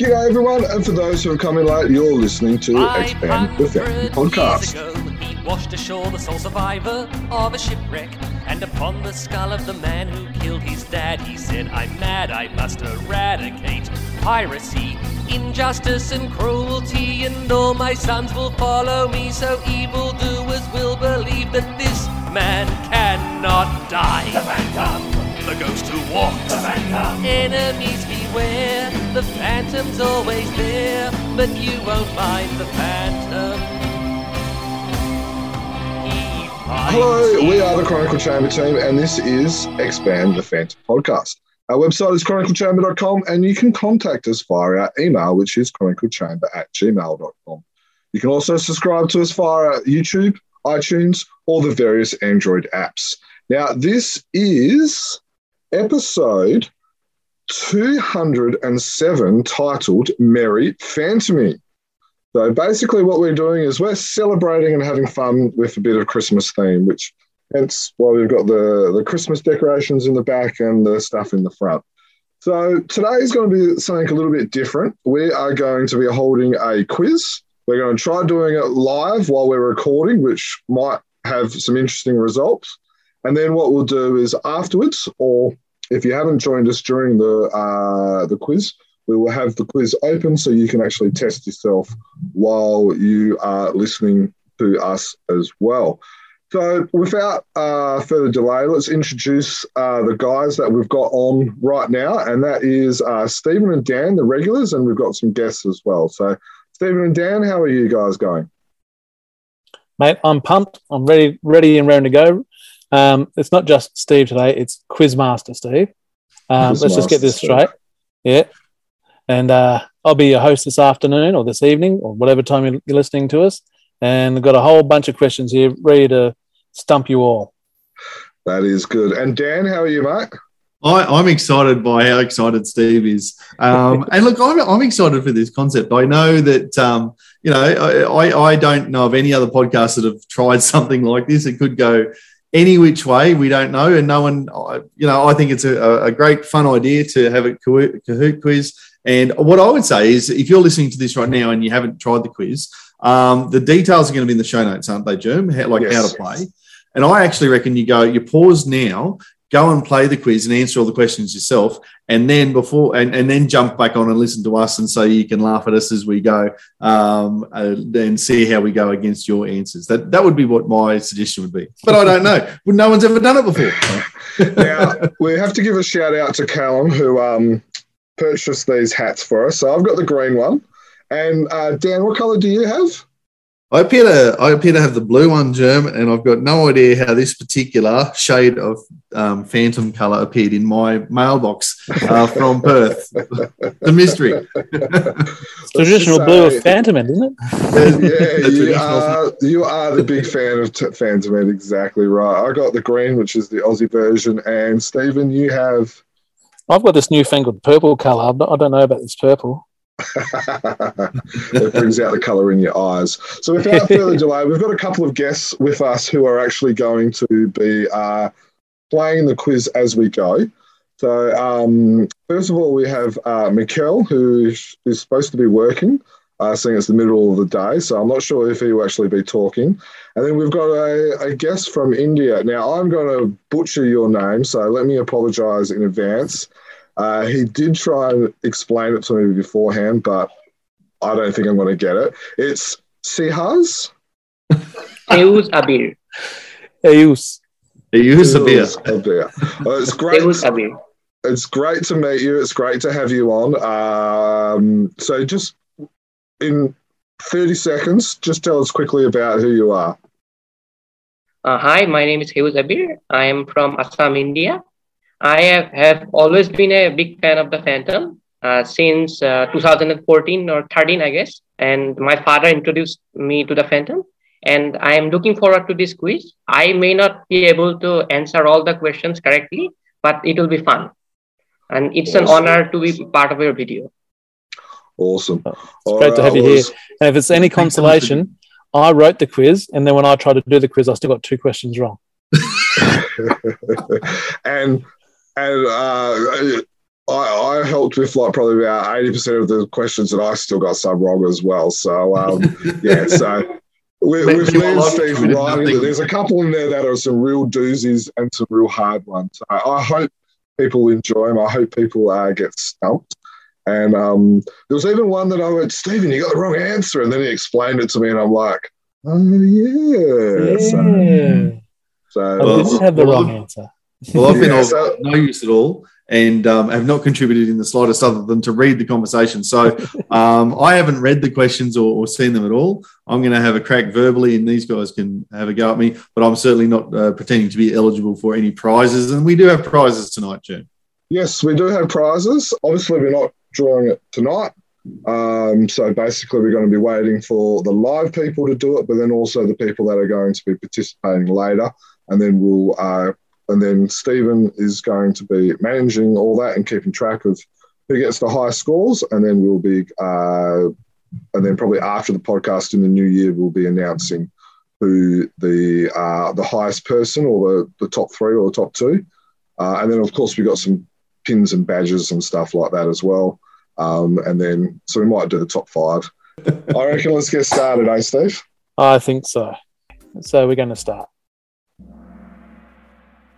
G'day everyone, and for those who are coming late, you're listening to Expand the Phantom Podcast. Ago, he washed ashore the sole survivor of a shipwreck, and upon the skull of the man who killed his dad, he said, I'm mad, I must eradicate piracy, injustice, and cruelty, and all my sons will follow me, so evildoers will believe that this man cannot die. The Phantom! The ghost who walks. The Phantom! Enemies beware, the Phantom's always there, but you won't find the Phantom. Hello, we are the Chronicle Chamber team, and this is Expand the Phantom Podcast. Our website is chroniclechamber.com, and you can contact us via our email, which is chroniclechamber at gmail.com. You can also subscribe to us via YouTube, iTunes, or the various Android apps. Now, this is episode 207 titled Merry Phantomy. So basically, what we're doing is we're celebrating and having fun with a bit of Christmas theme, which hence why we've got the, the Christmas decorations in the back and the stuff in the front. So today is going to be something a little bit different. We are going to be holding a quiz. We're going to try doing it live while we're recording, which might have some interesting results. And then what we'll do is afterwards, or if you haven't joined us during the uh, the quiz, we will have the quiz open so you can actually test yourself while you are listening to us as well. So, without uh, further delay, let's introduce uh, the guys that we've got on right now, and that is uh, Stephen and Dan, the regulars, and we've got some guests as well. So, Stephen and Dan, how are you guys going? mate. I'm pumped. I'm ready, ready and raring to go. Um, it's not just Steve today; it's Quizmaster Steve. Um, let's just get this Steve. straight. Yeah, and uh, I'll be your host this afternoon or this evening or whatever time you're you're listening to us. And I've got a whole bunch of questions here ready to stump you all. That is good. And Dan, how are you, mate? I, I'm excited by how excited Steve is. Um, and look, I'm, I'm excited for this concept. I know that, um, you know, I, I, I don't know of any other podcasts that have tried something like this. It could go any which way. We don't know. And no one, you know, I think it's a, a great, fun idea to have a Kahoot quiz. And what I would say is if you're listening to this right now and you haven't tried the quiz, um, the details are going to be in the show notes, aren't they, Germ? How, like Yes. how to play. And I actually reckon you go, you pause now, go and play the quiz and answer all the questions yourself and then before and, and then jump back on and listen to us and so you can laugh at us as we go um, uh, and see how we go against your answers. That that would be what my suggestion would be. But i don't know. No one's ever done it before. Now we have to give a shout out to Callum who um, purchased these hats for us. So I've got the green one, and uh, Dan, what colour do you have? I appear to I appear to have the blue one, Germ, and I've got no idea how this particular shade of um, phantom colour appeared in my mailbox uh, from Perth. the mystery. It's traditional just blue of Phantom, isn't it? yeah, That's you are, you are the big fan of t- Phantom Ed, exactly right. I got the green, which is the Aussie version, and Stephen, you have. I've got this newfangled purple color. I don't- I don't know about this purple. it brings out the colour in your eyes. So, without further delay, we've got a couple of guests with us who are actually going to be uh, playing the quiz as we go. So, um, first of all, we have uh, Mikkel, who is supposed to be working, uh, seeing it's the middle of the day. So, I'm not sure if he will actually be talking. And then we've got a, a guest from India. Now, I'm going to butcher your name, so let me apologise in advance. Uh, he did try and explain it to me beforehand, but I don't think I'm going to get it. It's Sihaz. Zeus Abir. Eus. He used a beer. Abir. Well, it's great. Zeus Abir. It's great to meet you. It's great to have you on. Um, so, just in 30 seconds, just tell us quickly about who you are. Uh, hi, my name is Zeus Abir. I am from Assam, India. I have, have always been a big fan of the Phantom uh, since uh, 2014 or 13, I guess. And my father introduced me to the Phantom. And I am looking forward to this quiz. I may not be able to answer all the questions correctly, but it will be fun. And it's an honor to be part of your video. Awesome. It's great to have you here. And if it's any consolation, I wrote the quiz, and then when I tried to do the quiz, I still got two questions wrong. and and uh, I, I helped with like probably about eighty percent of the questions, and I still got some wrong as well. So um, yeah, so with, But with you me and? Steve There's writing, there's a couple in there that are some real doozies and some real hard ones. I, I hope people enjoy them. I hope people uh, get stumped. And um, there was even one that I went, Stephen, you got the wrong answer, and then he explained it to me, and I'm like, oh yeah. So, Yeah. so I Well, didn't have the well, wrong answer. Well, I've been Yeah, of so- no use at all and um, have not contributed in the slightest other than to read the conversation. So um, I haven't read the questions or, or seen them at all. I'm going to have a crack verbally and these guys can have a go at me, but I'm certainly not uh, pretending to be eligible for any prizes. And we do have prizes tonight, June. Yes, we do have prizes. Obviously, we're not drawing it tonight. Um, so basically, we're going to be waiting for the live people to do it, but then also the people that are going to be participating later. And then we'll, uh, and then Stephen is going to be managing all that and keeping track of who gets the high scores. And then we'll be, uh, and then probably after the podcast in the new year, we'll be announcing who the uh, the highest person or the, the top three or the top two. Uh, and then, of course, we've got some pins and badges and stuff like that as well. Um, and then, so we might do the top five. I reckon let's get started, eh, Steve? I think so. So we're going to start.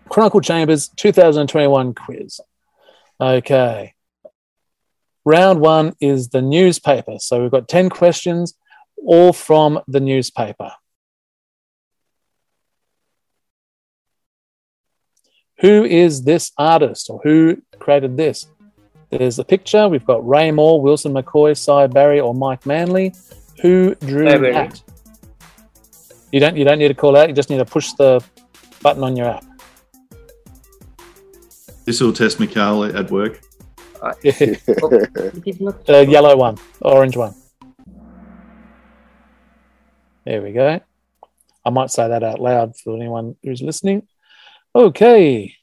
Chronicle Chambers 2021 quiz. Okay. Round one is the newspaper. So we've got 10 questions, all from the newspaper. Who is this artist or who created this? There's a picture. We've got Ray Moore, Wilson McCoy, Sy Barry, or Mike Manley. Who drew Barry. that? You don't you don't need to call out. You just need to push the button on your app. This will test Mikhail at work. It is the yellow one, orange one. There we go. I might say that out loud for anyone who's listening. Okay.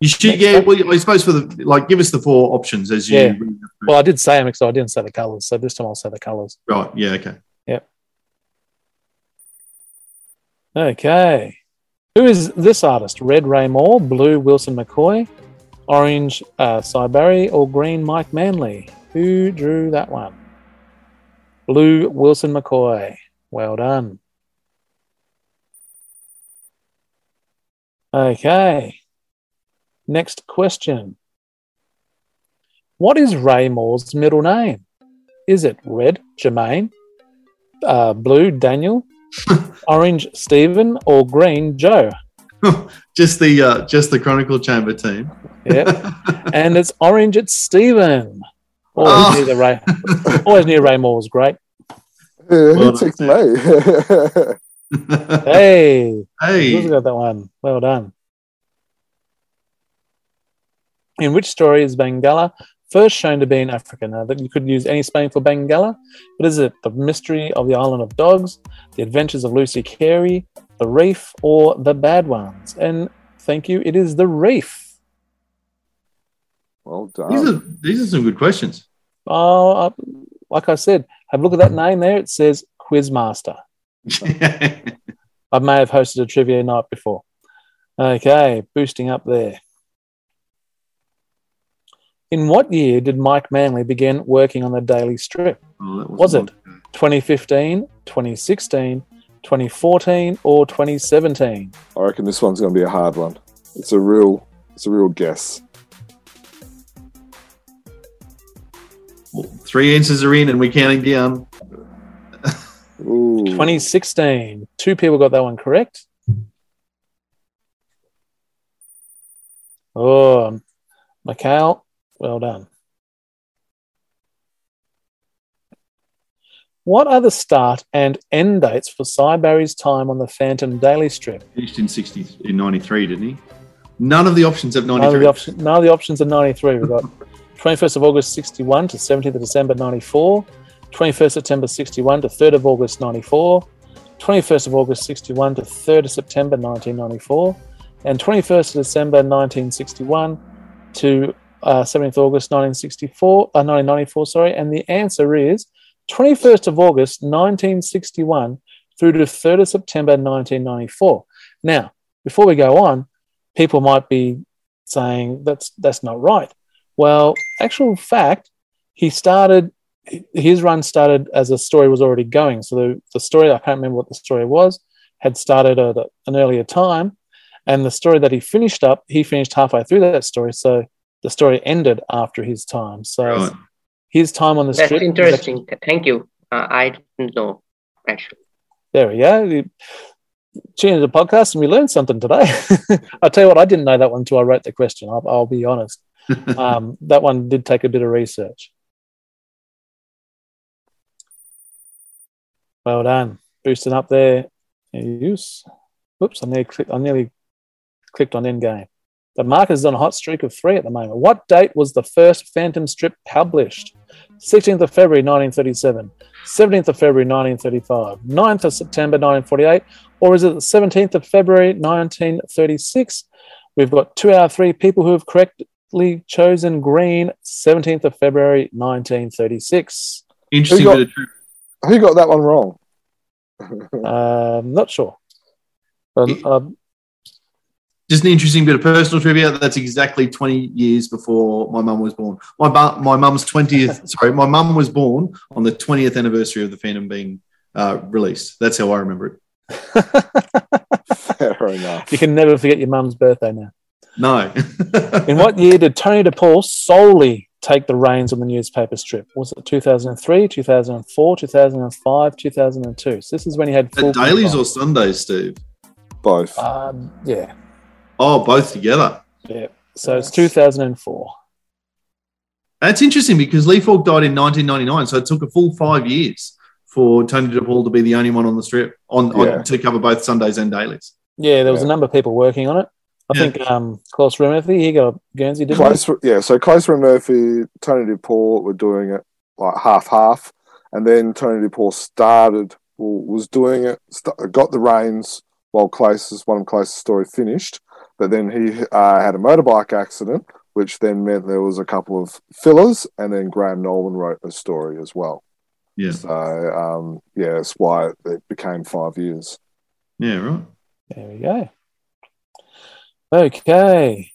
You should, yeah. Well, I suppose for the like, give us the four options as you. Yeah. read them through. Well, I did say them because I didn't say the colours. So this time I'll say the colours. right. Yeah. Okay. Yep. Okay. Who is this artist? Red Ray Moore, blue Wilson McCoy, orange uh, Sy Barry, or green Mike Manley? Who drew that one? Blue Wilson McCoy. Well done. Okay. Next question. What is Ray Moore's middle name? Is it red Jermaine, uh, blue Daniel, orange Stephen, or green Joe? Just the uh, just the Chronicle Chamber team. Yeah. and it's orange, it's Stephen. Always Oh. knew the Ray. Always knew Ray Moore was great. Yeah, Well who ticked me? Hey, who's hey, got that one? Well done. In which story is Bengalla first shown to be in Africa? Now that you could use any spelling for Bangalla, but is it the mystery of the island of dogs, the adventures of Lucy Carey, the reef, or the bad ones? And thank you, it is the reef. well these done. are these are some good questions. Oh, uh, like I said, have a look at that name there. It says Quizmaster. I may have hosted a trivia night before. Okay, boosting up there. In what year did Mike Manley begin working on the Daily Strip? Oh, that Was wasn't it? 2015, 2016, 2014, or 2017? I reckon this one's going to be a hard one. It's a real, it's a real guess. Well, three answers are in, and we're counting down. Ooh. 2016. Two people got that one correct. Oh, Mikhail, well done. What are the start and end dates for Sy Barry's time on the Phantom Daily Strip? Finished in sixty in ninety three, didn't he? None of the options have ninety None the option, none of the options are 93. We've got 21st of August 61 to 17th of December 94, 21st September 61 to 3rd of August 94, 21st of August 61 to 3rd of September 1994, and 21st of December 1961 to uh, 17th August 1964, uh, 1994, sorry. And the answer is 21st of August 1961 through to 3rd of September 1994. Now, before we go on, people might be saying that's that's not right. Well, actual fact, he started his run started as a story was already going. So the, the story I can't remember what the story was had started at an earlier time, and the story that he finished up, he finished halfway through that story. So the story ended after his time. So Right. his time on the That's strip. was interesting. Thank you. Uh, I didn't know actually. There we go. You tuned into the podcast and we learned something today. I'll tell you what, I didn't know that one until I wrote the question. I'll, I'll be honest. Um, that one did take a bit of research. Well done. Boosting up there. Use. Oops, I nearly, clicked, I nearly clicked on Endgame. The Marcus is on a hot streak of three at the moment. What date was the first Phantom strip published? 16th of February 1937, 17th of February 1935, 9th of September 1948, or is it the 17th of February 1936? We've got two out of three people who have correctly chosen green, 17th of February 1936. Interesting Who got- bit of trivia. Who got that one wrong? Um, not sure. But, um, Just an interesting bit of personal trivia. That's exactly 20 years before my mum was born. My bu- my mum's 20th, sorry, my mum was born on the 20th anniversary of the Phantom being uh, released. That's how I remember it. Fair enough. you can never forget your mum's birthday now. No. In what year did Tony DePaul solely take the reins on the newspaper strip? Was it 2003, 2004, 2005, 2002? So this is when he had full At dailies or Sundays, Steve? Both. Um, yeah, Oh, both together. yeah. So it's 2004. That's interesting because Lee Falk died in 1999, so it took a full five years for Tony DePaul to be the only one on the strip on, Yeah. on to cover both Sundays and dailies. Yeah, there was Yeah. a number of people working on it. I Yeah. think um, Claes Reimerthi, he got Guernsey, didn't he? Yeah. So Closer and Murphy, Tony DePaul were doing it like half half, and then Tony DePaul started well, was doing it, st- got the reins while Close's one of Close's story finished, but then he uh, had a motorbike accident, which then meant there was a couple of fillers, and then Graham Nolan wrote a story as well. Yeah. So um, yeah, that's why it became five years. Yeah, right. There we go. Okay.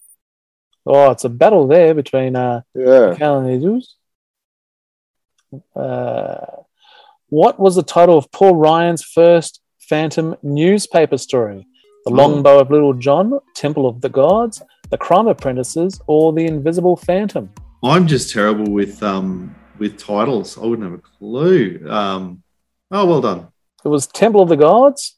Oh, it's a battle there between uh, Yeah. Cal and Jesus. Uh, what was the title of Paul Ryan's first Phantom newspaper story? The Oh. Longbow of Little John, Temple of the Gods, The Crime Apprentices, or The Invisible Phantom? I'm just terrible with um with titles. I wouldn't have a clue. Um, oh, well done. It was Temple of the Gods,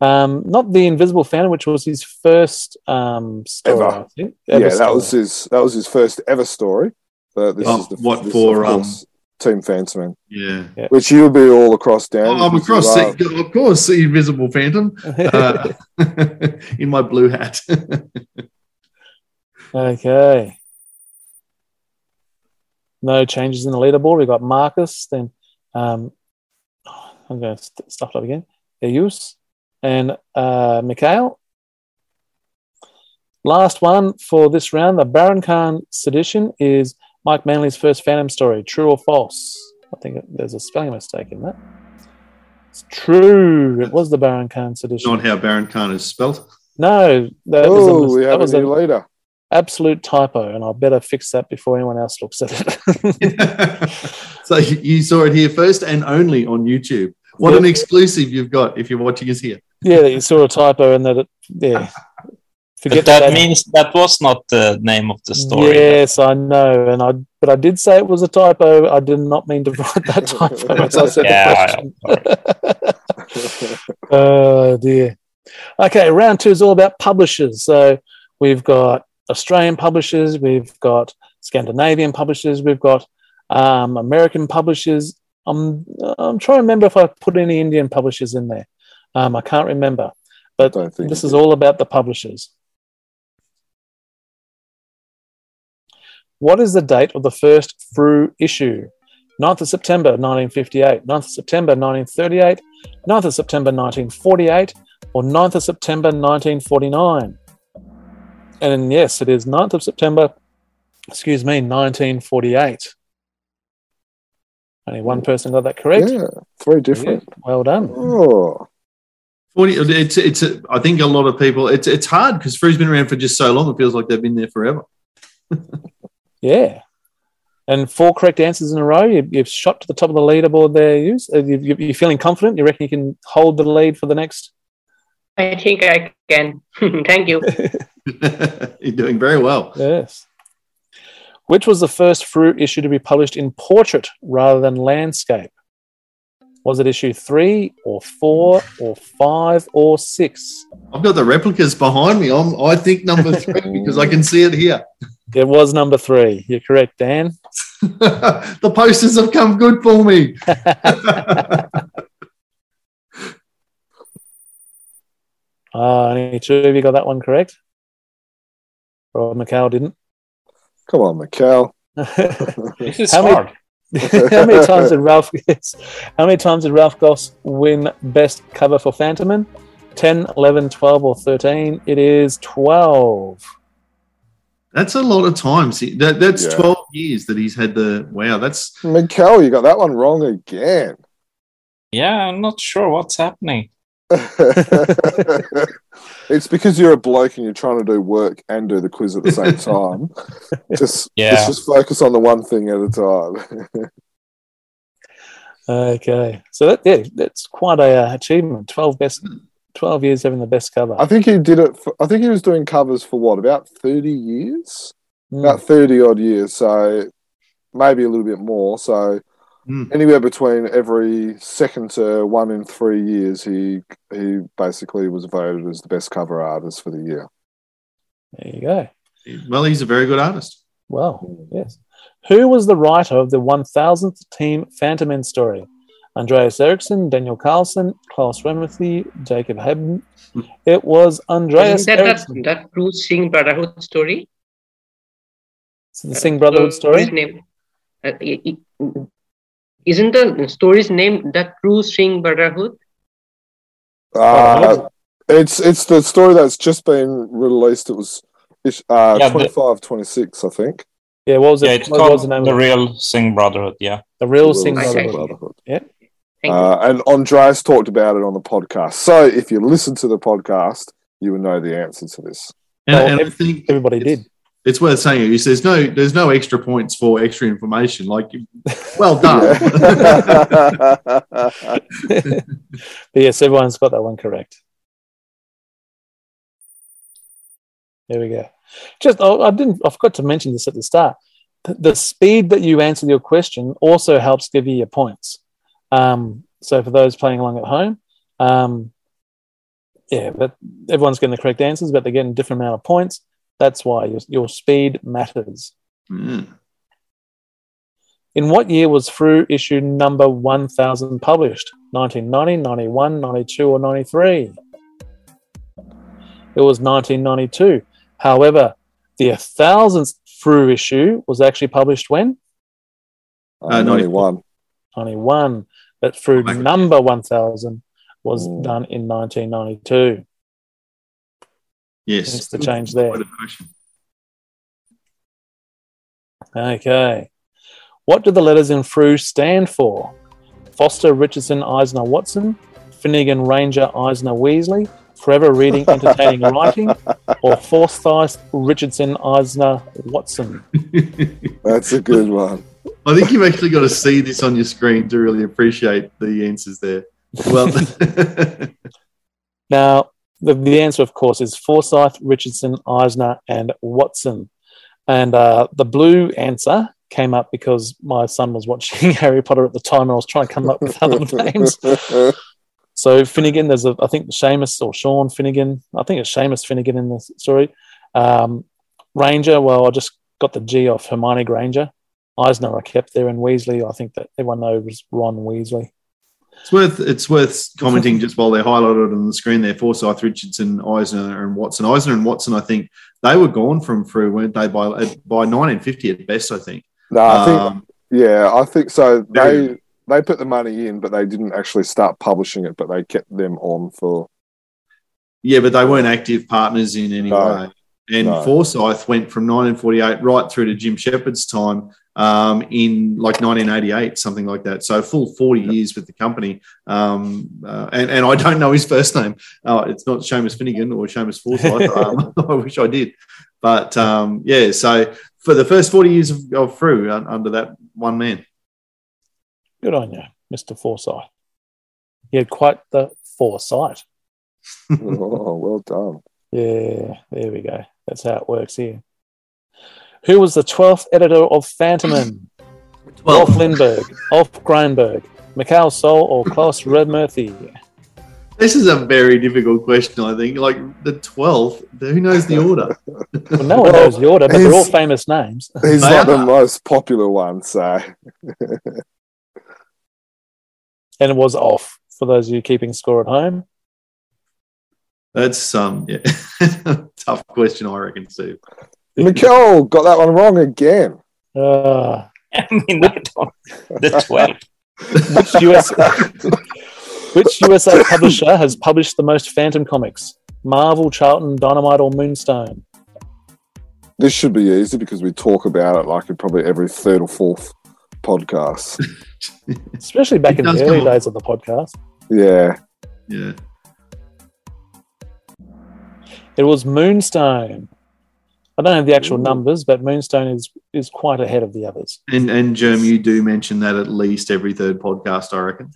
um, not The Invisible Phantom, which was his first um, story. Ever. I think. Ever yeah, that story. was his that was his first ever story. But this Oh, is the what this, for, of course, Team Phantom, Yeah. which you'll be all across down. Oh, I'm across, you of course, the invisible phantom uh, in my blue hat. Okay. No changes in the leaderboard. We've got Marcus, then um, I'm going to st- stuff it up again. Eus and uh, Mikhail. Last one for this round. The Baron Khan sedition is Mike Manley's first Phantom story. True or false? I think there's a spelling mistake in that. It's true. It was the Baron Khan sedition. Not how Baron Khan is spelt. No, that was a, Oh, we that have was a a leader. absolute typo, and I better fix that before anyone else looks at it. so you saw it here first and only on YouTube. What an exclusive you've got if you're watching us here. yeah, you saw a typo and that it, yeah. Forget But that that. means that was not the name of the story. Yes, I know, and I but I did say it was a typo. I did not mean to write that typo as I said Yeah, the question. oh dear. Okay, round two is all about publishers. So we've got Australian publishers, we've got Scandinavian publishers, we've got um, American publishers. I'm I'm trying to remember if I put any Indian publishers in there. Um, I can't remember, but Don't think this is all about the publishers. What is the date of the first Frew issue? 9th of September 1958, 9th of September 1938, 9th of September 1948, or 9th of September 1949? And yes, it is 9th of September, excuse me, 1948. Only one person got that correct. Yeah, three different. Yeah, well done. Oh, 40, it's, it's, a, I think a lot of people, it's, it's hard because Frew's been around for just so long. It feels like they've been there forever. Yeah. And four correct answers in a row. You, you've shot to the top of the leaderboard there. Uh, you, you, you're feeling confident. You reckon you can hold the lead for the next? I think I can. Thank you. You're doing very well. Yes. Which was the first Frew issue to be published in portrait rather than landscape? Was it issue three or four or five or six? I've got the replicas behind me. I'm, I think number three because I can see it here. It was number three. You're correct, Dan. the posters have come good for me. Ah, only two of you got that one correct. Rob McCall didn't. Come on, Mikhail. This is How many- hard. how many times did Ralph how many times did Rolf Gohs win best cover for Fantomen? 10, 11, 12, or 13? It is 12. That's a lot of times. That, that's Yeah. 12 years that he's had the. Wow, that's. Mikhail, you got that one wrong again. Yeah, I'm not sure what's happening. it's because you're a bloke and you're trying to do work and do the quiz at the same time. just, Yeah. let's just focus on the one thing at a time. Okay. So that, yeah, that's quite a uh, achievement. 12 best 12 years having the best cover. I think he did it. For, I think he was doing covers for what about thirty years? Mm. About thirty odd years. So maybe a little bit more. So Mm. anywhere between every second to one in three years, he he basically was voted as the best cover artist for the year. There you go. Well, he's a very good artist. Well, yes. Who was the writer of the 1000th Team Fantomen story? Andreas Eriksson, Daniel Carlson, Claes Reimerthi, Jacob Haben. It was Andreas Isn't that Eriksson. that, that Bruce Singh Brotherhood story? It's the Singh Brotherhood Story's story. Name. Uh, i- i- isn't the story's name that true Singh Brotherhood? Uh, it's it's the story that's just been released. It was it's, uh, Yeah, the- 25, 26, I think. Yeah, what was it? Yeah, it's what was the called name the of real Singh Brotherhood. Yeah. The real Little Singh Brotherhood. Brotherhood. Thank Uh, and Andreas talked about it on the podcast. So if you listen to the podcast, you will know the answer to this. And, Well, and I think Everybody did. It's worth saying. He says no. There's no extra points for extra information. Like, well done. But yes, everyone's got that one correct. There we go. Just, oh, I didn't, I forgot to mention this at the start. The, the speed that you answer your question also helps give you your points. Um, so for those playing along at home, um, yeah, but everyone's getting the correct answers, but they're getting a different amount of points. That's why your, your speed matters. Mm. In what year was Frew issue number 1000 published? 1990, 91, 92, or 93? It was 1992. However, the 1000th Frew issue was actually published when? Uh, 91. 91. But Frew Oh, my God. number 1000 was Mm. done in 1992. Yes. Hence the change there. Quite a question. Okay. What do the letters in FREW stand for? Foster, Richardson, Eisner, Watson, Finnegan, Ranger, Eisner, Weasley, Forever Reading, Entertaining, Writing, or Forsyth, Richardson, Eisner, Watson? That's a good one. I think you've actually got to see this on your screen to really appreciate the answers there. Well, Now, the, the answer, of course, is Forsyth, Richardson, Eisner, and Watson. And uh, the blue answer came up because my son was watching Harry Potter at the time and I was trying to come up with other names. So Finnegan, there's a I think Seamus or Sean Finnegan. I think it's Seamus Finnegan in the story. Um, Ranger, well, I just got the G off Hermione Granger. Eisner I kept there, and Weasley, I think that everyone knows was Ron Weasley. It's worth it's worth commenting just while they're highlighted on the screen there. Forsyth, Richardson, Eisner, and Watson. Eisner and Watson, I think they were gone from Frew, weren't they? By by 1950 at best, I think. no, I think, Um, yeah, I think so. They they put the money in, but they didn't actually start publishing it, but they kept them on for. Yeah, but they weren't active partners in any No. way. And No. Forsyth went from 1948 right through to Jim Shepherd's time um, in like 1988, something like that. So a full 40 years with the company. Um, uh, and, and I don't know his first name. Uh, it's not Seamus Finnegan or Seamus Forsyth. um, I wish I did. But um, yeah, so for the first 40 years of, of Frew un- under that one man. Good on you, Mr. Forsyth. You had quite the foresight. oh, well done. Yeah, there we go. That's how it works here. Who was the 12th editor of Fantomen? Rolf Lindberg, Ulf Granberg, Mikhail Sol, or Claes Reimerthi? This is a very difficult question, I think. Like the 12th, who knows the order? Well, no one knows the order, but they're all famous names. He's They not the most popular one, so And it was off for those of you keeping score at home. That's um, yeah, tough question, I reckon, Steve. Mikel got that one wrong again. Uh, I mean, I don't. The 12. which, US, which USA publisher has published the most Phantom comics? Marvel, Charlton, Dynamite, or Moonstone? This should be easy because we talk about it like in probably every third or fourth podcast. Especially back It in the early days of the podcast. Yeah. Yeah. It was Moonstone. I don't have the actual Ooh. numbers, but Moonstone is is quite ahead of the others. And and Germ, you do mention that at least every third podcast, I reckon.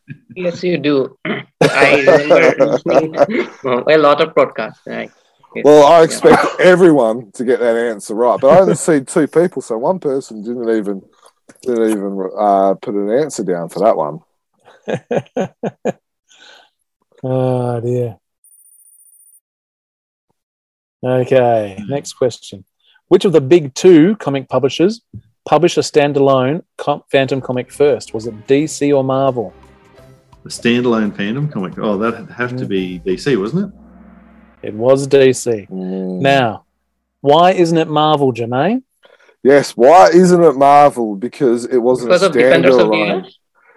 Yes, you do. I remember listening a lot of podcasts. Right? Yes. well, I expect everyone to get that answer right, but I only see two people, so one person didn't even didn't even uh, put an answer down for that one. oh dear. Okay, next question. Which of the big two comic publishers published a standalone com- Phantom comic first? Was it DC or Marvel? The standalone Phantom comic. Oh, that'd have to be DC, wasn't it? It was DC. Mm. Now, why isn't it Marvel, Jermaine? Yes, why isn't it Marvel? Because it wasn't because a of Defenders of the standalone.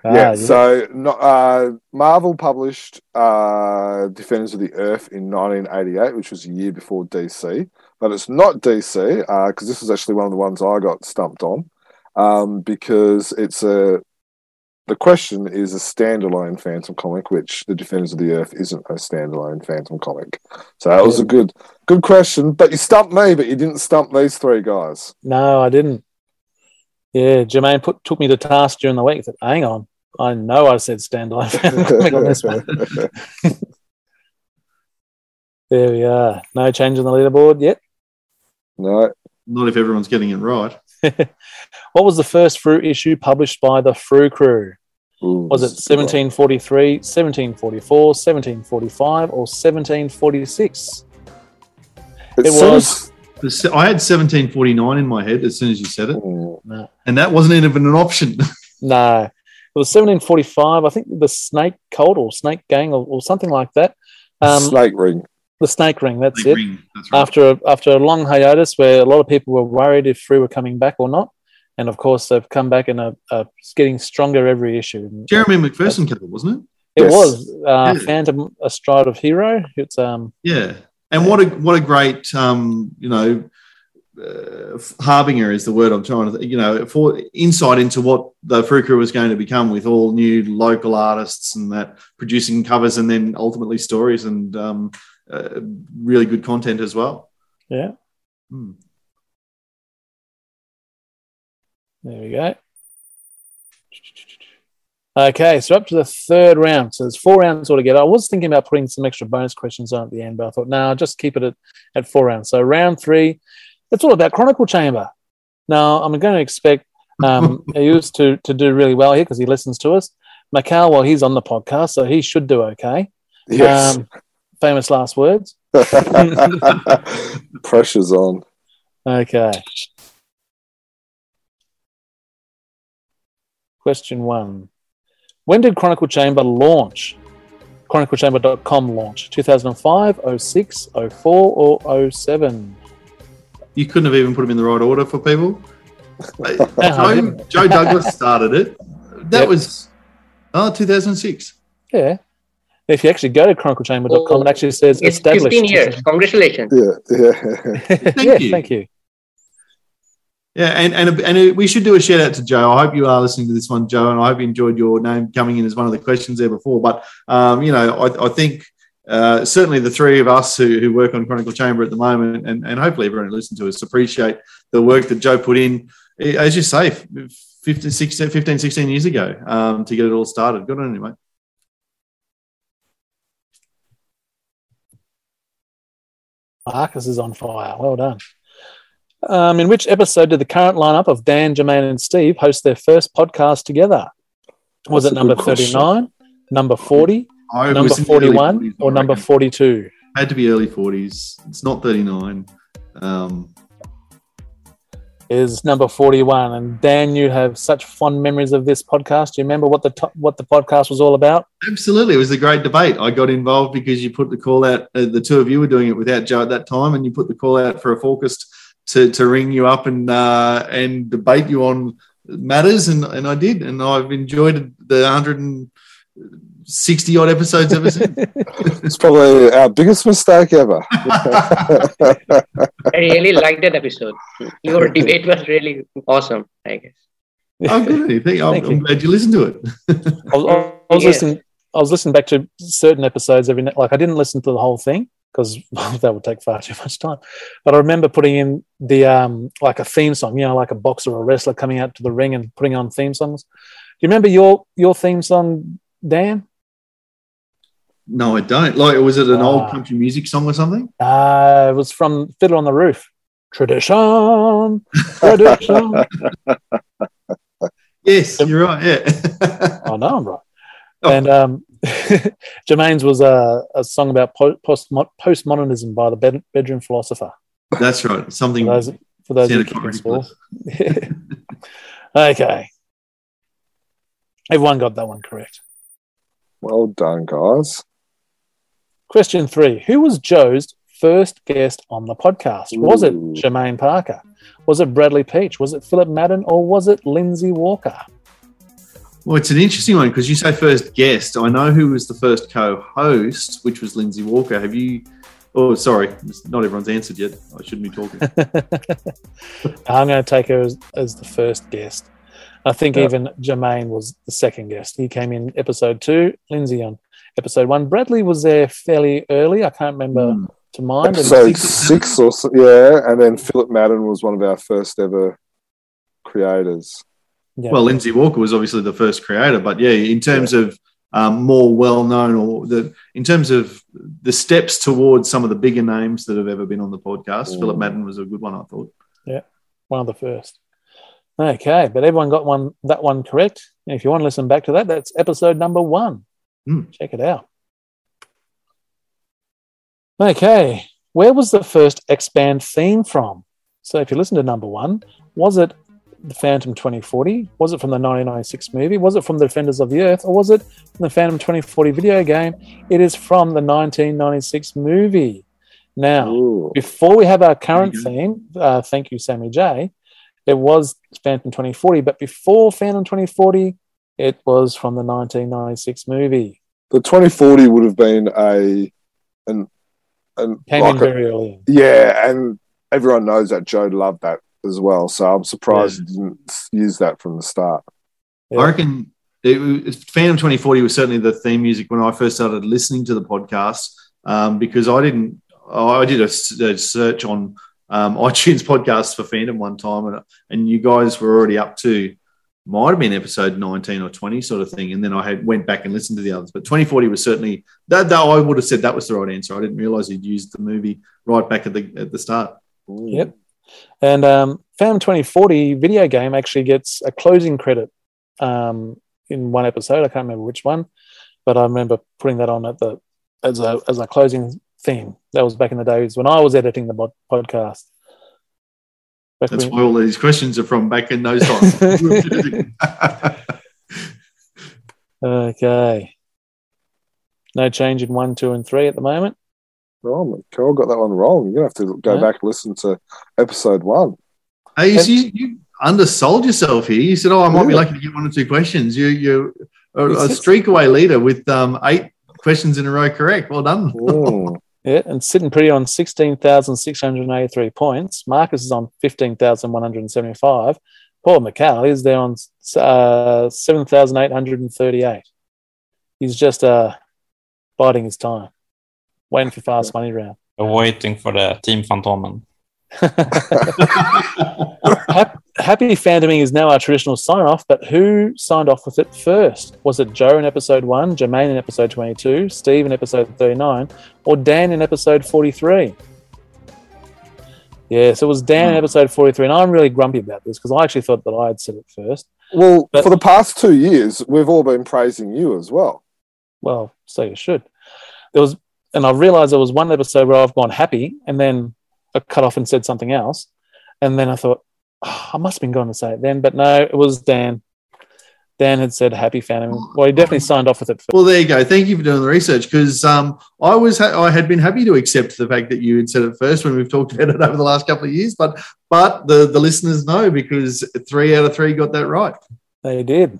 Earth. yeah, Ah, so uh, Marvel published uh, Defenders of the Earth in 1988, which was a year before DC. But it's not DC because this is actually one of the ones I got stumped on um, because it's a. The question is a standalone Phantom comic, which the Defenders of the Earth isn't a standalone Phantom comic. So that was a good, good question. But you stumped me, but you didn't stump these three guys. No, I didn't. Yeah, Jermaine put, took me to task during the week. Said, Hang on, I know I said standalone Phantom comic on this one. There we are. No change on the leaderboard yet. no, Not if everyone's getting it right. What was the first Frew issue published by the Frew Crew? Ooh, Was it this is a good one. 1743, 1744, 1745, or 1746? It, It was- The I had 1749 in my head as soon as you said it, Mm, No. and that wasn't even an option. No. It was 1745. I think the Snake Cult or Snake Gang or, or something like that. Um, Snake ring. the Snake Ring, that's Big it. ring, that's right. after a, after a long hiatus where a lot of people were worried if Free were coming back or not. And of course, they've come back and are, are getting stronger every issue. Jeremy McPherson cover, wasn't It Yes. was uh, Yeah. Phantom Astride of Hero. It's um? Yeah. And what a what a great um, you know uh, harbinger is the word I'm trying to you know for insight into what the Frew Crew was going to become with all new local artists and that producing covers and then ultimately stories and um, uh, really good content as well. yeah. Hmm. There we go. Okay, so up to the third round. So there's four rounds altogether. I was thinking about putting some extra bonus questions on at the end, but I thought, no, I'll just keep it at, at four rounds. So round three, it's all about Chronicle Chamber. Now, I'm going to expect um, he used to, to do really well here because he listens to us. Macau, well, he's on the podcast, so he should do okay. Yes. Um, famous last words. Pressure's on. Okay. Question one. When did Chronicle Chamber launch? ChronicleChamber.com launch 2005, 06, 04, or 07? You couldn't have even put them in the right order for people. I Joe. Joe Douglas started it. That Yep. was oh 2006. Yeah. If you actually go to ChronicleChamber.com, it actually says It's established. 15 years. Congratulations. Yeah, yeah. Thank yeah, you. thank you. Yeah, and, and and we should do a shout out to Joe. I hope you are listening to this one, Joe, and I hope you enjoyed your name coming in as one of the questions there before. But um, you know, I, I think uh, certainly the three of us who, who work on Chronicle Chamber at the moment, and, and hopefully everyone who listens to us appreciate the work that Joe put in, eh, as you say, 15, 16, 15, 16 years ago um, to get it all started. Good on you, mate. Marcus is on fire. Well done. Um, in which episode did the current lineup of Dan, Jermaine, and Steve host their first podcast together? Was That's it number good question. 39, number 40, I number was in the early 41, 40s, or number reckon. 42? Had to be early 40s. It's not 39. Um, Is number 41. And Dan, you have such fond memories of this podcast. Do you remember what the to- what the podcast was all about? Absolutely, it was a great debate. I got involved because you put the call out. Uh, the two of you were doing it without Joe at that time, and you put the call out for a focused to, to ring you up and uh, and debate you on matters, and, and I did, and I've enjoyed the 160 odd episodes ever since. It's probably our biggest mistake ever. I really liked that episode. Your debate was really awesome, I guess. oh, good. I think I'm, Thank I'm glad you listened to it. I was, I was Yeah. listening. I was listening back to certain episodes every night. Like I didn't listen to the whole thing because that would take far too much time. But I remember putting in the um like a theme song. You know, like a boxer or a wrestler coming out to the ring and putting on theme songs. Do you remember your your theme song, Dan? No, I don't. Like, was it an Ah. old country music song or something? Uh, it was from Fiddler on the Roof. Tradition, tradition. Yes, you're right. Yeah. I know I'm right. Oh. And um, Jermaine's was a, a song about po- post postmodernism by the bed- bedroom philosopher. That's right. For Something those, for those who sounded keep quite okay. Everyone got that one correct. Well done, guys. Question three Who was Joe's first guest on the podcast? Was it Ooh. Jermaine Parker? Was it Bradley Peach? Was it Philip Madden? Or was it Lindsay Walker? Well, it's an interesting one because you say first guest. I know who was the first co-host, which was Lindsay Walker. Have you? Oh, sorry, not everyone's answered yet. I shouldn't be talking. I'm going to take her as, as the first guest. I think Yeah. even Jermaine was the second guest. He came in episode two, Lindsay on episode one. Bradley was there fairly early. I can't remember Hmm. to mind. And Episode six- six or so, yeah, and then Philip Madden was one of our first ever creators. Yeah. Well, Lindsay Walker was obviously the first creator, but yeah, in terms of um, more well-known or the in terms of the steps towards some of the bigger names that have ever been on the podcast, Mm. Philip Madden was a good one. I thought. Yeah, one of the first. Okay, but everyone got one that one correct. And if you want to listen back to that, that's episode number one. Hmm. Check it out. Okay, where was the first expand theme from? So if you listen to number one, was it the Phantom 2040? Was it from the 1996 movie? Was it from the Defenders of the Earth? Or was it from the Phantom 2040 video game? It is from the 1996 movie. Now, Ooh. before we have our current theme, uh, thank you, Sammy J. It was Phantom 2040, but before Phantom 2040, it was from the 1996 movie. The 2040 would have been a an an Came like in a- very early. yeah, and everyone knows that Joe loved that as well. So I'm surprised he didn't use that from the start. Yeah. I reckon it was, Phantom 2040 was certainly the theme music when I first started listening to the podcast um, because I didn't, I did a search on um, iTunes podcasts for Phantom one time and, and you guys were already up to, might have been episode 19 or 20 sort of thing. And then I had went back and listened to the others. But 2040 was certainly, that, that I would have said that was the right answer. I didn't realize he'd used the movie right back at the, at the start. Yep. And um, Phantom 2040 video game actually gets a closing credit um, in one episode. I can't remember which one, but I remember putting that on at the as a as a closing theme. That was back in the days when I was editing the bod- podcast. Back That's when- why all these questions are from back in those times. Okay. No change in one, two, and three at the moment. Oh, Carol got that one wrong. You're going to have to go Yeah. back and listen to episode one. Hey, you, see, you undersold yourself here. You said, "Oh, I might be lucky to get one or two questions." You, you're a, a It's- streak away leader with um, eight questions in a row correct. Well done. Mm. Yeah, and sitting pretty on 16,683 points. Marcus is on 15,175. Paul McCall is there on uh, 7,838. He's just uh, biding his time. Waiting for fast money round. Waiting for the Team Fantomen. Happy Phantoming is now our traditional sign off, but who signed off with it first? Was it Joe in episode one, Jermaine in episode 22, Steve in episode 39, or Dan in episode 43? Yes, it was Dan in hmm. episode 43, and I'm really grumpy about this because I actually thought that I had said it first. Well, But- for the past two years, we've all been praising you as well. Well, so you should. There was, and I realized there was one episode where I've gone happy, and then I cut off and said something else, and then I thought "Oh, I must have been going to say it then, but no, it was Dan. Dan had said happy Phantom. Well, he definitely signed off with it. First. Well, there you go. Thank you for doing the research because um, I was ha- I had been happy to accept the fact that you had said it first when we've talked about it over the last couple of years, but but the the listeners know because three out of three got that right. They did.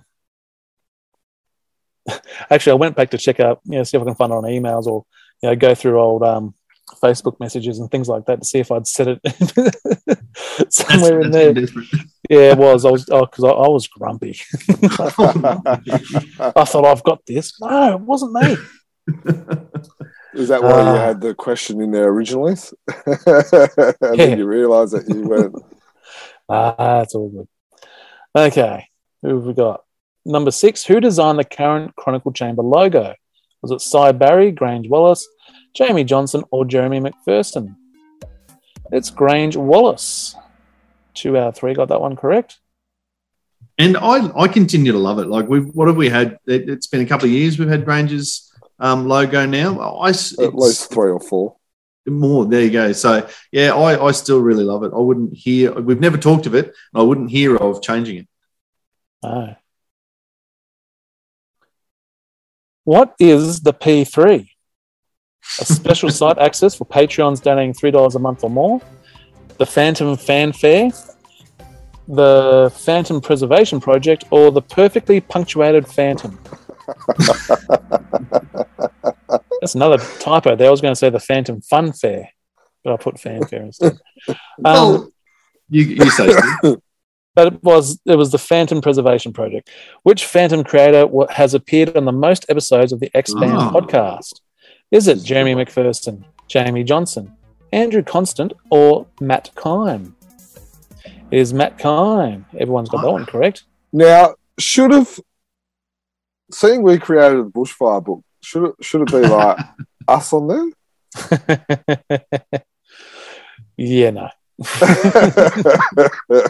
Actually, I went back to check out, you know, see if I can find it on emails or, you know, go through old um, Facebook messages and things like that to see if I'd said it somewhere in there. Yeah, it was. I was because I, I was grumpy. I thought I've got this. No, it wasn't me. Is that why you Ah. had the question in there originally? and Yeah. then you realise that you went, Ah, that's all good. Okay, who have we got? Number six. Who designed the current Chronicle Chamber logo? Was it Sy Barry, Grange Wallace, Jamie Johnson, or Jeremy McPherson? It's Grange Wallace. Two out of three got that one correct. And I, I continue to love it. Like we've, what have we had? It, has been a couple of years. We've had Granger's um, logo now. I, s- at least three or four. more. There you go. So yeah, I, I still really love it. I wouldn't hear. We've never talked of it. I wouldn't hear of changing it. Oh. What is the P3? A special site access for Patreons donating $3 a month or more, the Phantom Fanfare, the Phantom Preservation Project, or the perfectly punctuated Phantom. That's another typo there. I was going to say the Phantom Fun Fair, but I put fanfare instead. Um, Well, you, you say Steve. but it was it was the Phantom Preservation Project. Which Phantom creator has appeared on the most episodes of the Expand Ah. podcast? Is it Jeremy McPherson, Jamie Johnson, Andrew Constant, or Matt Kime? It is Matt Kime. Everyone's got that one correct. Now, should have, seeing we created the bushfire book, should it, should it be like us on there? yeah, no.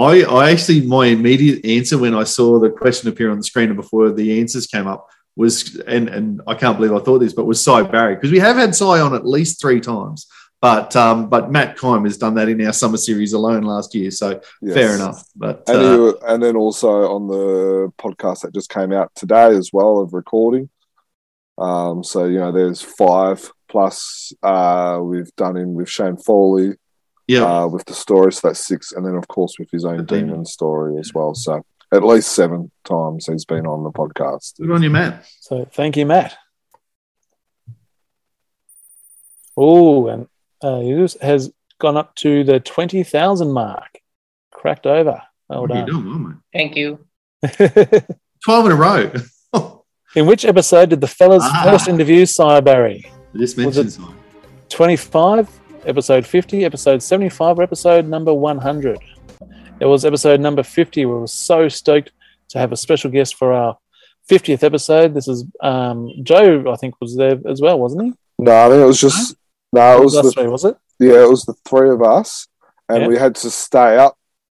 I, I actually my immediate answer when I saw the question appear on the screen and before the answers came up was and and I can't believe I thought this, but was Sy Barry because we have had Sy on at least three times, but um, but Matt Kime has done that in our summer series alone last year, so Yes. fair enough. But And, uh, you, and then also on the podcast that just came out today as well of recording. Um, so you know, there's five plus uh, we've done in with Shane Foley yeah, uh, with the story, so that's six, and then of course with his own The demon. demon story as well. So at least seven times he's been on the podcast. good on you, Matt. So thank you, Matt. Oh, and uh, Yunus has gone up to the 20,000 mark. Cracked over. Well What are you doing, mate? Thank you. Twelve in a row. In which episode did the fellas Ah. first interview Sy Barry? Just Was mentioned it- Sy. 25, episode 50, episode 75, or episode number 100? It was episode number 50. We were so stoked to have a special guest for our 50th episode. This is um, Joe, I think, was there as well, wasn't he? No, I think it was just no, it was the, three, was it? yeah, it was the three of us, and Yeah. we had to stay up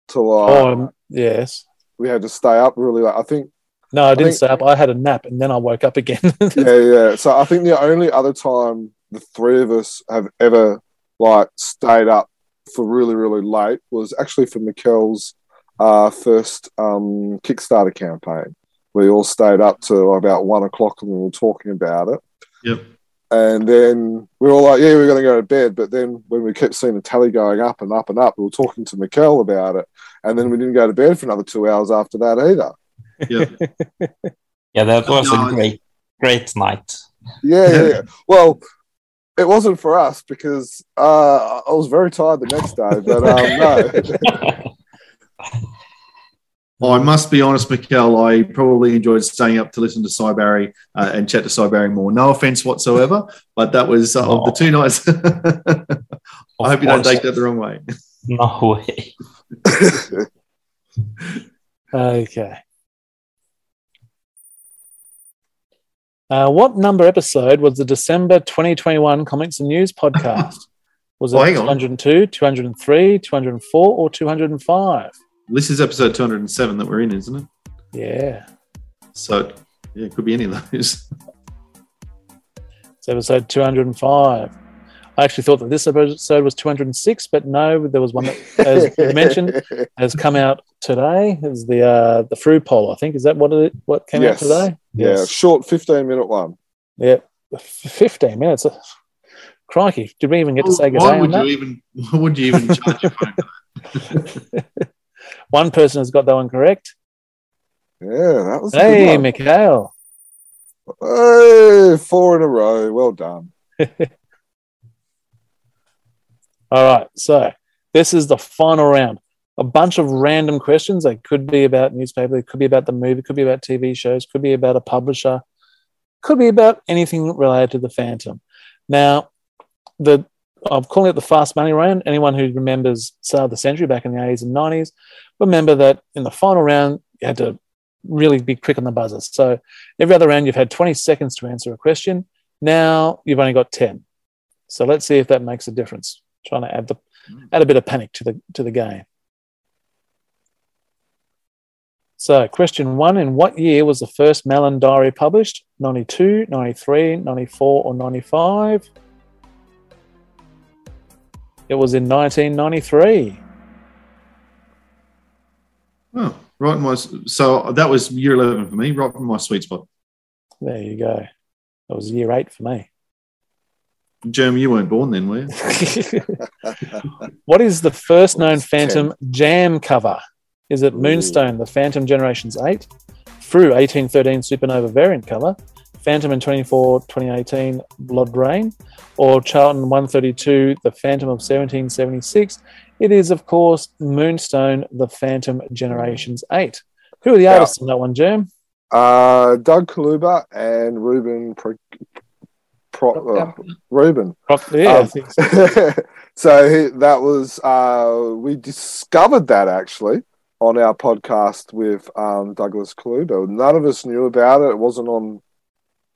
till like Oh, um, yes. we had to stay up really late. I think No, I didn't think- stay up. I had a nap and then I woke up again. yeah, yeah. So I think the only other time the three of us have ever like stayed up for really, really late was actually for Mikkel's uh, first um, Kickstarter campaign. We all stayed up to about one o'clock and we were talking about it. Yep. And then we were all like, yeah, we're going to go to bed. But then when we kept seeing the tally going up and up and up, we were talking to Mikkel about it. And then we didn't go to bed for another two hours after that either. Yeah. Yeah, that was a great, great night. Yeah, yeah, yeah. Well, it wasn't for us because uh, I was very tired the next day. But um, no, I must be honest, Mikkel, I probably enjoyed staying up to listen to Sy Barry uh, and chat to Sy Barry more. No offense whatsoever, but that was uh, of the two nights. I hope you don't take that the wrong way. No way. Okay. Uh, what number episode was the December 2021 Comics and News podcast? Was it oh, 202, 203, 204, or 205? This is episode 207 that we're in, isn't it? Yeah, So, yeah, it could be any of those. it's episode 205. I actually thought that this episode was 206, but no, there was one that, as you mentioned, has come out today. Is the uh, the Fruit Poll? I think is that what it what came Yes. out today? Yeah, short 15 minute one. Yeah, fifteen minutes. Crikey! Did we even get to say good why would on you that? even? Why would you even charge your phone? for? One person has got that one correct. Yeah, that was a Hey, good one. Mikhail. Hey, four in a row. Well done. All right, so this is the final round. A bunch of random questions. They could be about newspaper, it could be about the movie, it could be about TV shows, could be about a publisher, could be about anything related to the Phantom. Now, the I'm calling it the fast money round. Anyone who remembers start of the century back in the 80s and 90s, remember that in the final round you had to really be quick on the buzzer. So every other round you've had 20 seconds to answer a question. Now you've only got 10. So let's see if that makes a difference. Trying to add the mm. add a bit of panic to the to the game. So, question one In what year was the first Malin Diary published? 92, 93, 94, or 95? It was in 1993. Oh, right in my so that was year 11 for me, right in my sweet spot. There you go. That was year eight for me. Jeremy, you weren't born then, were you? what is the first known It's Phantom jam cover? Is it Moonstone, the Phantom Generations 8, Frew 1813 Supernova variant cover, Phantom in 24 2018 Blood Rain, or Charlton 132 The Phantom of 1776? It is, of course, Moonstone, the Phantom Generations 8. Who are the Yeah. artists on that one, Jam? Uh, Doug Klauba and Ruben Pro, Pro, uh, Ruben. Yeah, I Um, think so. so that was uh, we discovered that actually on our podcast with um, Douglas Klauba. None of us knew about it. It wasn't on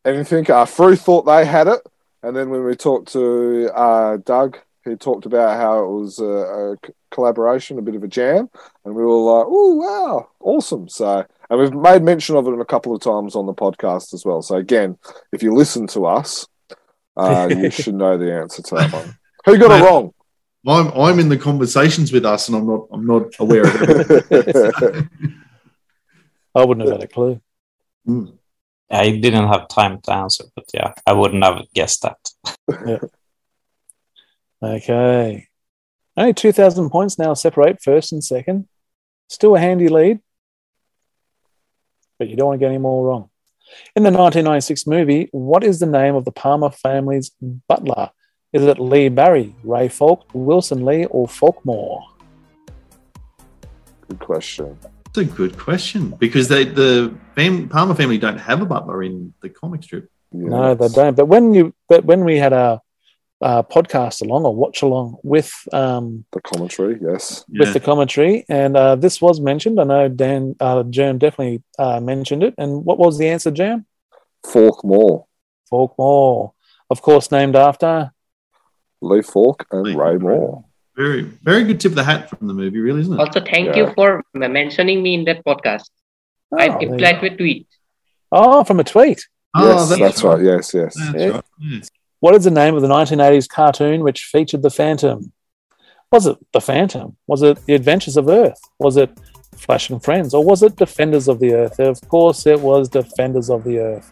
anything. Uh, Frew thought they had it, and then when we talked to uh, Doug, he talked about how it was a collaboration, a bit of a jam, and we were like, "Oh wow, awesome!" So. And we've made mention of it a couple of times on the podcast as well. So again, if you listen to us, uh, you should know the answer to that one. Who got it wrong? I'm I'm in the conversations with us, and I'm not I'm not aware of it. I wouldn't have had a clue. Mm. I didn't have time to answer, but yeah, I wouldn't have guessed that. Okay. Only 2,000 points now separate first and second. Still a handy lead. But you don't want to get any more wrong. In the 1996 movie, what is the name of the Palmer family's butler? Is it Lee Barry, Ray Falk, Wilson Lee, or Falkmore? Good question. That's a good question because they the fam, Palmer family don't have a butler in the comic strip. Yeah. No, they don't. But when you, but when we had our uh, podcast along or watch along with um, The commentary, yes. with Yeah. the commentary, and uh, this was mentioned. I know Dan uh, Jam definitely uh, mentioned it. And what was the answer, Jam? Fork Moore, Falkmore, of course, named after. Lee Falk, and Lee Ray Moore. Very very good tip of the hat from the movie, really, isn't it? Also, thank Yeah. you for mentioning me in that podcast. Oh, I there you replied go. to a tweet. Oh, from a tweet. yes, that- that's right. Yes, yes. That's Yeah. right. Yeah. What is the name of the 1980s cartoon which featured the Phantom? Was it the Phantom? Was it The Adventures of Earth? Was it Flash and Friends? Or was it Defenders of the Earth? Of course, it was Defenders of the Earth.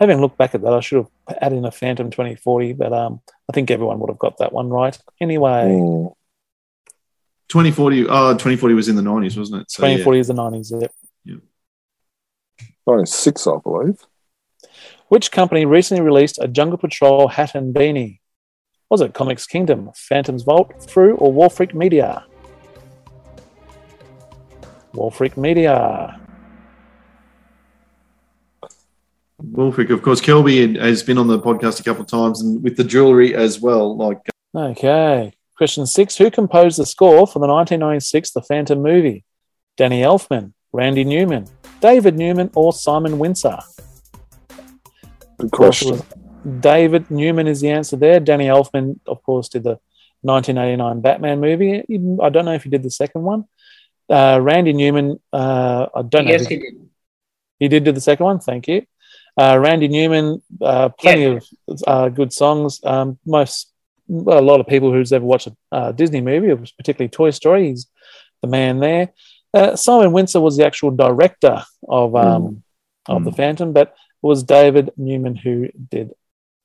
Having looked back at that, I should have added in a Phantom 2040, but um, I think everyone would have got that one right. Anyway, Mm. 2040. Oh, 2040 was in the 90s, wasn't it? So, yeah. 2040 is the 90s. Yep. 96, I believe. Which company recently released a Jungle Patrol hat and beanie? Was it Comics Kingdom, Phantom's Vault, Frew, or War Freak Media? Wolfric Media. Wolfric, of course, Kelby has been on the podcast a couple of times, and with the jewelry as well. Like, Okay. Question six Who composed the score for the 1996 The Phantom movie? Danny Elfman, Randy Newman, David Newman, or Simon Wincer? Good question. David Newman is the answer there. Danny Elfman, of course, did the 1989 Batman movie. I don't know if he did the second one. Uh, Randy Newman, uh, I don't know. Yes, he did. he did do the second one. Thank you. Uh, Randy Newman, uh, plenty of uh, good songs. Um, most, well, a lot of people who's ever watched a uh, Disney movie, particularly Toy Story, he's the man there. Uh, Simon Wincer was the actual director of um, of the Phantom, but it was David Newman who did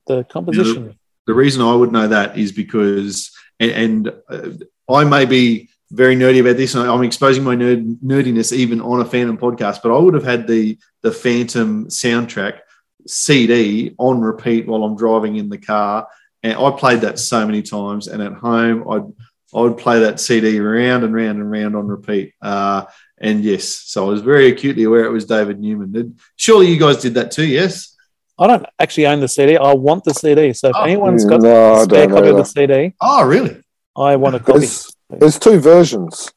the composition. the reason I would know that is because, and, and uh, I may be very nerdy about this, and I'm exposing my nerd, nerdiness even on a Phantom podcast, but I would have had the the Phantom soundtrack CD on repeat while I'm driving in the car, and I played that so many times. And at home, I'd I would play that CD round and round and round on repeat. Uh, and yes, so I was very acutely aware it was David Newman. Surely you guys did that too, yes? I don't actually own the CD. I want the CD. So if Oh, anyone's got no, I a spare don't copy of the. CD, Oh, really? I want a copy. There's, there's two versions.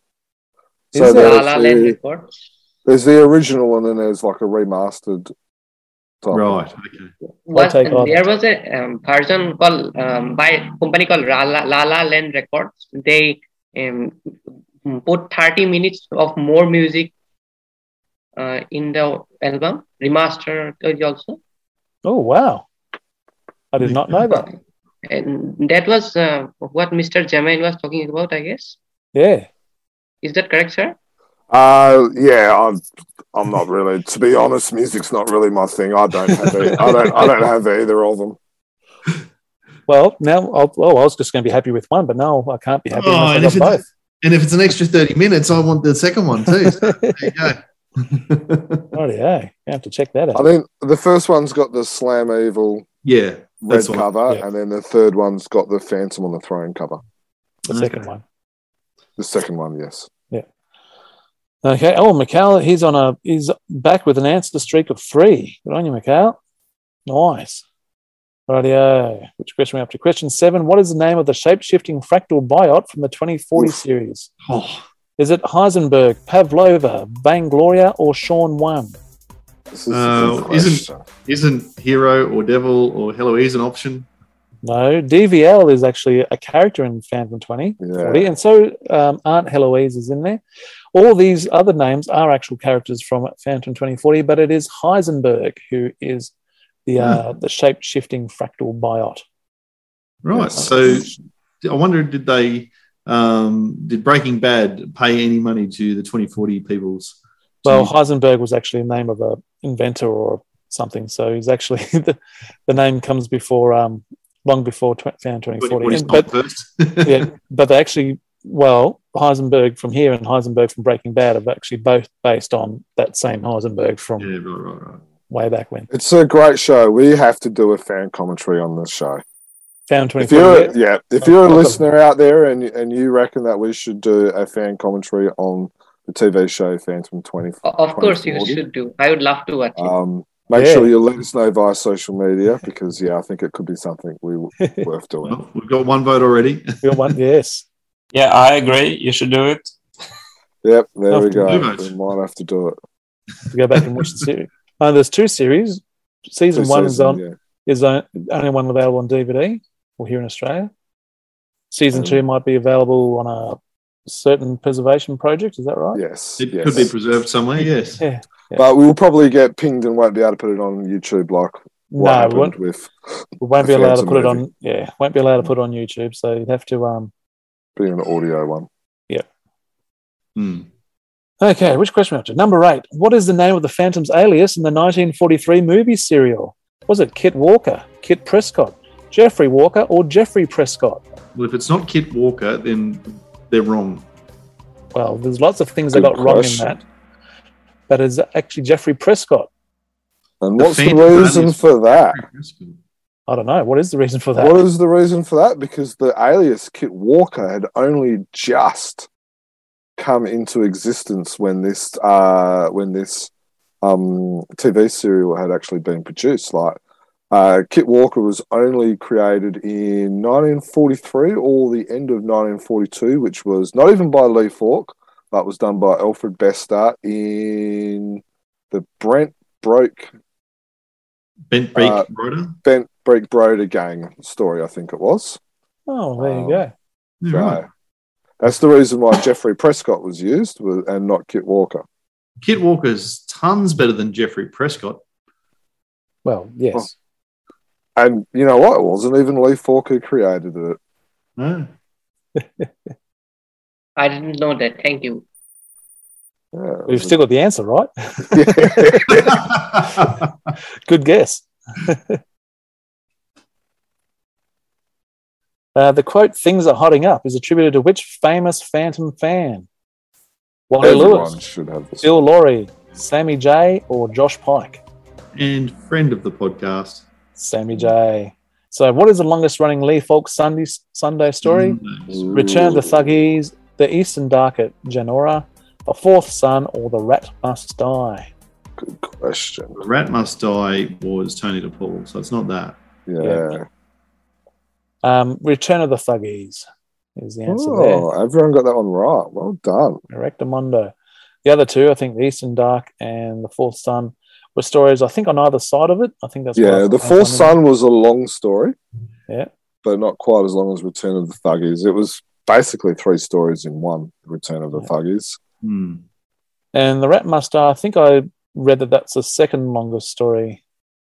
Is So there? There's La Land the, Records. there's the original and then there's like a remastered. type. Right. Okay. Was, take there was a um, version called um, by a company called La La, La La Land Records. They um, put 30 minutes of more music uh, in the album. Remaster also. Oh wow! I did not know that. And that was uh, what Mr. Jamain was talking about, I guess. Yeah. Is that correct, sir? Uh, yeah, I'm, I'm not really. To be honest, music's not really my thing. I don't have. e- I don't. I don't have either of them. Well, now I'll, oh, I was just going to be happy with one, but now I can't be happy Oh, and unless if I got it's, and if it's an extra 30 minutes, I want the second one too. So there you go. both. Yeah. You have to check that out. I out. think the first one's got the Slam Evil yeah, red that's cover, yeah. and then the third one's got the Phantom on the throne cover. The second one. The second one, yes. Yeah. Okay. Oh, Mikhail, he's on a he's back with an answer streak of three. Good on you, Mikhail. Nice. Rightio. Which question are we up to? Question seven. What is the name of the shape-shifting fractal biot from the 2040 Oof. series? Oh, Is it Heisenberg, Pavlova, Vaingloria, or Sean One? Is uh, isn't isn't hero or devil or Heloise an option? No, DVL is actually a character in Phantom 20. Yeah. And so um, Aunt Heloise is in there. All these other names are actual characters from Phantom 2040, but it is Heisenberg who is the uh, the shape shifting fractal biot. Right. So I wonder, did they, um, did Breaking Bad pay any money to the 2040 peoples? Well, Heisenberg was actually a name of a inventor or something. So he's actually the, the name comes before um, long before tw- Phantom 2040. 2040 And- but first. yeah, but they actually, well, Heisenberg from here and Heisenberg from Breaking Bad are actually both based on that same Heisenberg from yeah, right, right, right. Way back when. It's a great show. We have to do a fan commentary on this show. Found If you're yeah. yeah, if you're a listener out there and and you reckon that we should do a fan commentary on the TV show Phantom Twenty, O- Of course, you should do. I would love to watch it. Um, make Yeah. sure you let us know via social media because yeah, I think it could be something we worth doing. Well, we've got one vote already. We got one, yes. Yeah, I agree. You should do it. Yep, there we go. We might have to do it. To go back and watch the series. Uh, there's two series. Season Two one is on yeah. is on, only one available on DVD or here in Australia. Season Mm. two might be available on a certain preservation project. Is that right? Yes, It yes. could be preserved somewhere, yes. Yeah. but we will probably get pinged and won't be able to put it on YouTube like what No, we won't, with we won't be allowed to Phantom put it on. Yeah, won't be allowed to put it on YouTube. So you'd have to. Um. being an audio one. Yeah. Hmm. Okay, which question are we up to? Number eight. What is the name of the Phantom's alias in the 1943 movie serial? Was it Kit Walker, Kit Prescott, Jeffrey Walker, or Jeffrey Prescott? Well, if it's not Kit Walker, then they're wrong. Well, there's lots of things they Good got wrong in that. But it's actually Jeffrey Prescott. And what's the Phantom reason for that? I don't know. What is the reason for that? What is the reason for that? Because the alias Kit Walker had only just come into existence when this uh, when this um, TV serial had actually been produced. Like uh, Kit Walker was only created in 1943 or the end of 1942, which was not even by Lee Falk, but was done by Alfred Bester in the Brent Broke Bent Break Uh, Broder. Bent Break Broder gang story, I think it was. Oh, there you Um, go. Yeah, So right. That's the reason why Jeffrey Prescott was used and not Kit Walker. Kit Walker's tons better than Jeffrey Prescott. Well, yes. And you know what? It wasn't even Lee Falk who created it. No. I didn't know that. Thank you. Yeah, We've was still got the answer, right? Good guess. Uh, the quote, things are hotting up, is attributed to which famous Phantom fan? Wally Everyone Lewis, should have this. Bill Lawry, Sammy J, or Josh Pike? and friend of the podcast. Sammy J. So, what is the longest running Lee Falk Sunday, Sunday story? Return of the Thuggies, The Eastern Dark at Janora, The Fourth Son, or The Rat Must Die? Good question. The Rat Must Die was Tony DePaul, so it's not that. Yeah. Um, Return of the Thuggies is the answer there. Oh, everyone got that one right. Well done. Correctamundo. The other two, I think, The Eastern Dark and The Fourth Sun, were stories, I think, on either side of it. I think that's Yeah, the Fourth Sun was a long story. Yeah. But not quite as long as Return of the Thuggies. It was basically three stories in one. Return of the Yeah. Thuggies. Hmm. And The Rat Must I think I read that that's the second longest story.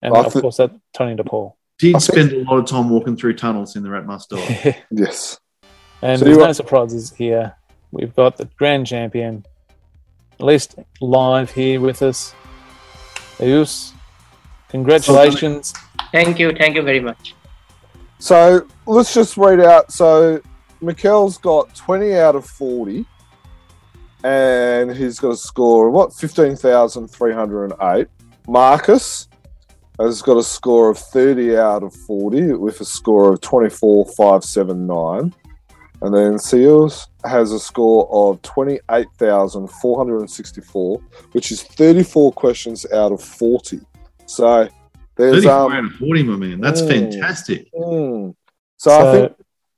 And I of thi- course, that Tony DePaul. Did I think- spend a lot of time walking through tunnels in the Rat Must Die. Yes. And So there's no are- surprises here. We've got the grand champion, at least live here with us. Eus, congratulations. Thank you. Thank you very much. So let's just read out. So Mikel's got 20 out of 40, and he's got a score of what? 15,308. Marcus has got a score of 30 out of 40 with a score of 24,579. And then Seals has a score of 28,464, which is 34 questions out of 40. So there's 34 um, out of 40, my man. That's Mm. fantastic. Mm. So, I think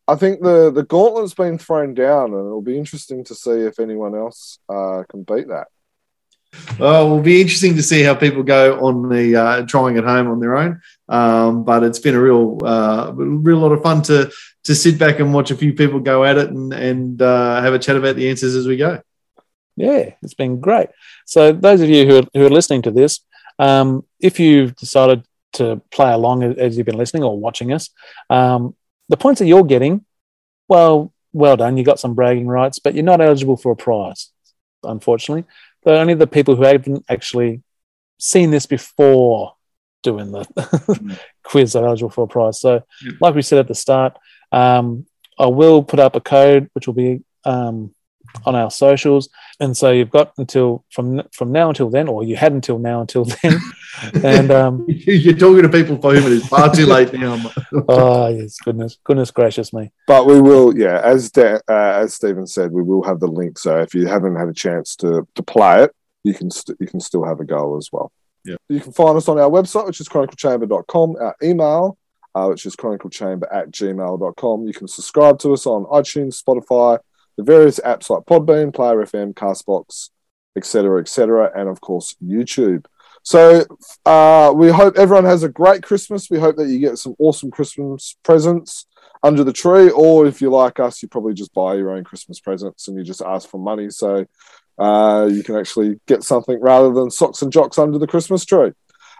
I think the the gauntlet's been thrown down, and it'll be interesting to see if anyone else uh, can beat that. Well, it'll be interesting to see how people go on the uh, trying at home on their own. Um, but it's been a real, uh, real lot of fun to to sit back and watch a few people go at it and and uh, have a chat about the answers as we go. Yeah, it's been great. So, those of you who are, who are listening to this, um, if you've decided to play along as- you've been listening or watching us, um, the points that you're getting, well, well done. You got some bragging rights, but you're not eligible for a prize, unfortunately. But only the people who haven't actually seen this before doing the quiz are eligible for a prize. So, Yeah. like we said at the start, um, I will put up a code which will be um, on our socials, and so you've got until from from now until then, or you had until now until then, and um, You're talking to people for whom it is far too late now. oh yes, goodness, goodness gracious me, But we will, yeah, as Dan, uh, as Stephen said, we will have the link. So if you haven't had a chance to to play it, you can st- you can still have a go as well. Yeah. You can find us on our website, which is chroniclechamber.com, our email, uh, which is chroniclechamber at gmail.com. You can subscribe to us on iTunes, Spotify, the various apps like Podbean, Player FM, Castbox, etc., etc., and of course YouTube. So uh, we hope everyone has a great Christmas. We hope that you get some awesome Christmas presents under the tree, or if you like us, you probably just buy your own Christmas presents and you just ask for money. So uh, you can actually get something rather than socks and jocks under the Christmas tree.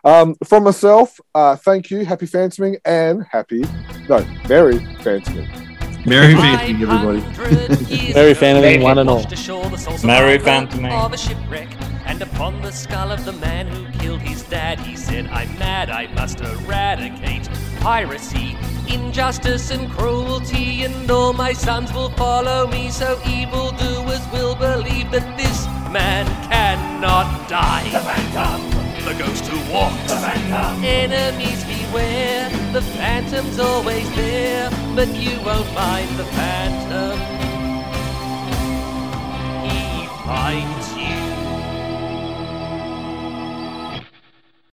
Um, from myself, uh, thank you, happy Phantoming, and happy, no, Merry Phantoming. Merry Phantom, everybody. Merry Phantoming, one and all. Washed ashore the sole Merry survivor Phantoming. Eh? Of a shipwreck, and upon the skull of the man who killed his dad, he said, I'm mad, I must eradicate piracy, injustice, and cruelty, and all my sons will follow me, so evildoers will believe that this man cannot die. The Phantom! The ghost who walks. The Phantom! Enemies beware, the Phantom's always there, but you won't find the Phantom. He times.